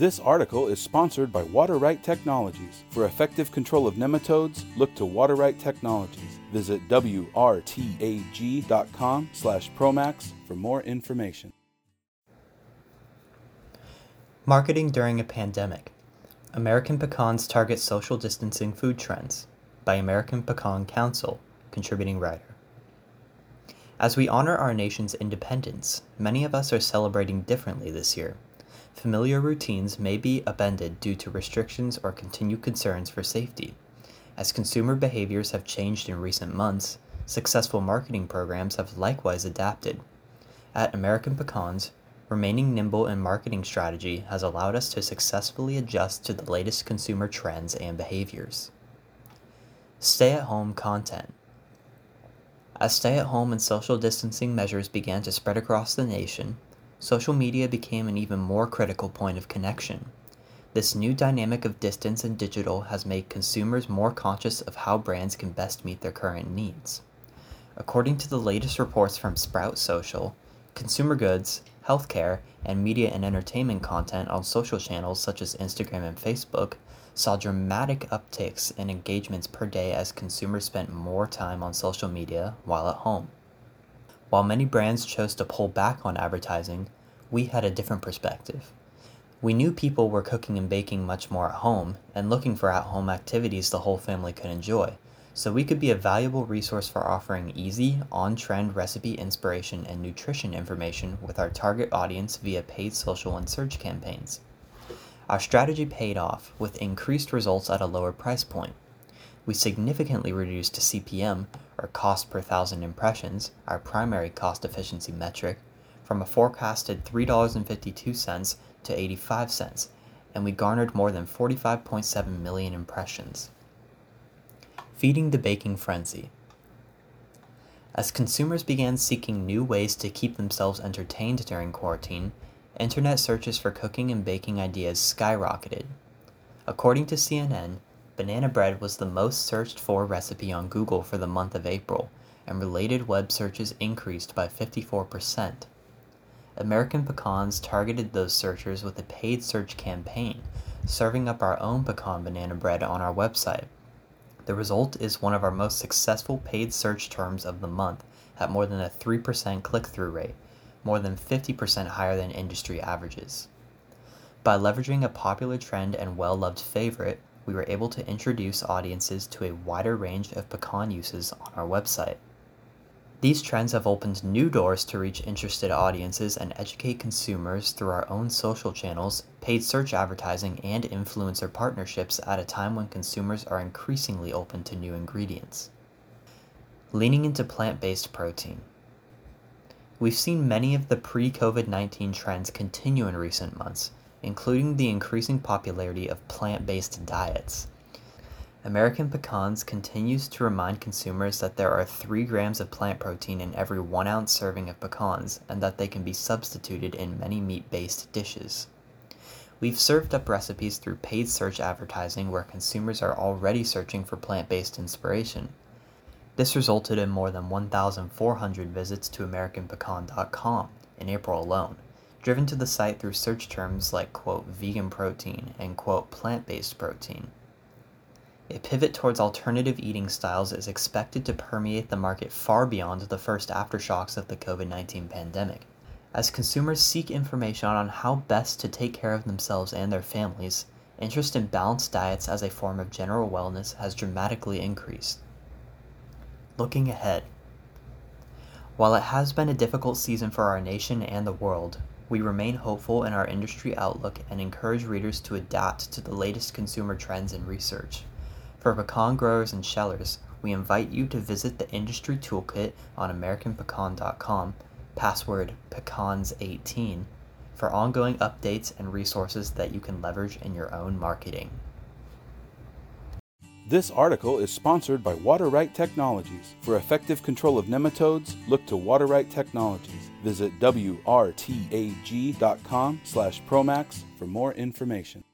This article is sponsored by Water-Right Technologies. For effective control of nematodes, look to Water-Right Technologies. Visit wrtag.com slash promax for more information. Marketing during a pandemic. American pecans target social distancing food trends by American Pecan Council, contributing writer. As we honor our nation's independence, many of us are celebrating differently this year. Familiar routines may be upended due to restrictions or continued concerns for safety. As consumer behaviors have changed in recent months, successful marketing programs have likewise adapted. At American Pecans, remaining nimble in marketing strategy has allowed us to successfully adjust to the latest consumer trends and behaviors. Stay at home content. As stay at home and social distancing measures began to spread across the nation, social media became an even more critical point of connection. This new dynamic of distance and digital has made consumers more conscious of how brands can best meet their current needs. According to the latest reports from Sprout Social, consumer goods, healthcare, and media and entertainment content on social channels such as Instagram and Facebook saw dramatic upticks in engagements per day as consumers spent more time on social media while at home. While many brands chose to pull back on advertising, we had a different perspective. We knew people were cooking and baking much more at home and looking for at home activities the whole family could enjoy, so we could be a valuable resource for offering easy, on trend recipe inspiration and nutrition information with our target audience via paid social and search campaigns. Our strategy paid off with increased results at a lower price point. We significantly reduced CPM, or cost per thousand impressions, our primary cost efficiency metric, from a forecasted $3.52 to 85 cents, and we garnered more than 45.7 million impressions. Feeding the baking frenzy. As consumers began seeking new ways to keep themselves entertained during quarantine, internet searches for cooking and baking ideas skyrocketed. According to CNN, banana bread was the most searched for recipe on Google for the month of April, and related web searches increased by 54%. American Pecans targeted those searchers with a paid search campaign, serving up our own pecan banana bread on our website. The result is one of our most successful paid search terms of the month at more than a 3% click through rate more than 50% higher than industry averages. By leveraging a popular trend and well loved favorite, we were able to introduce audiences to a wider range of pecan uses on our website. These trends have opened new doors to reach interested audiences and educate consumers through our own social channels, paid search advertising, and influencer partnerships at a time when consumers are increasingly open to new ingredients. Leaning into plant based protein. We've seen many of the pre COVID 19 trends continue in recent months, including the increasing popularity of plant based diets. American Pecans continues to remind consumers that there are 3 grams of plant protein in every 1 ounce serving of pecans and that they can be substituted in many meat based dishes. We've served up recipes through paid search advertising where consumers are already searching for plant based inspiration. This resulted in more than 1,400 visits to AmericanPecan.com in April alone, driven to the site through search terms like quote vegan protein and quote plant based protein. A pivot towards alternative eating styles is expected to permeate the market far beyond the first aftershocks of the COVID 19 pandemic. As consumers seek information on how best to take care of themselves and their families, interest in balanced diets as a form of general wellness has dramatically increased. Looking ahead. While it has been a difficult season for our nation and the world, we remain hopeful in our industry outlook and encourage readers to adapt to the latest consumer trends and research. For pecan growers and shellers, we invite you to visit the industry toolkit on AmericanPecan.com, password pecans18, for ongoing updates and resources that you can leverage in your own marketing. This article is sponsored by Water-Right Technologies. For effective control of nematodes, look to Water-Right Technologies. Visit wrtag.com slash promax for more information.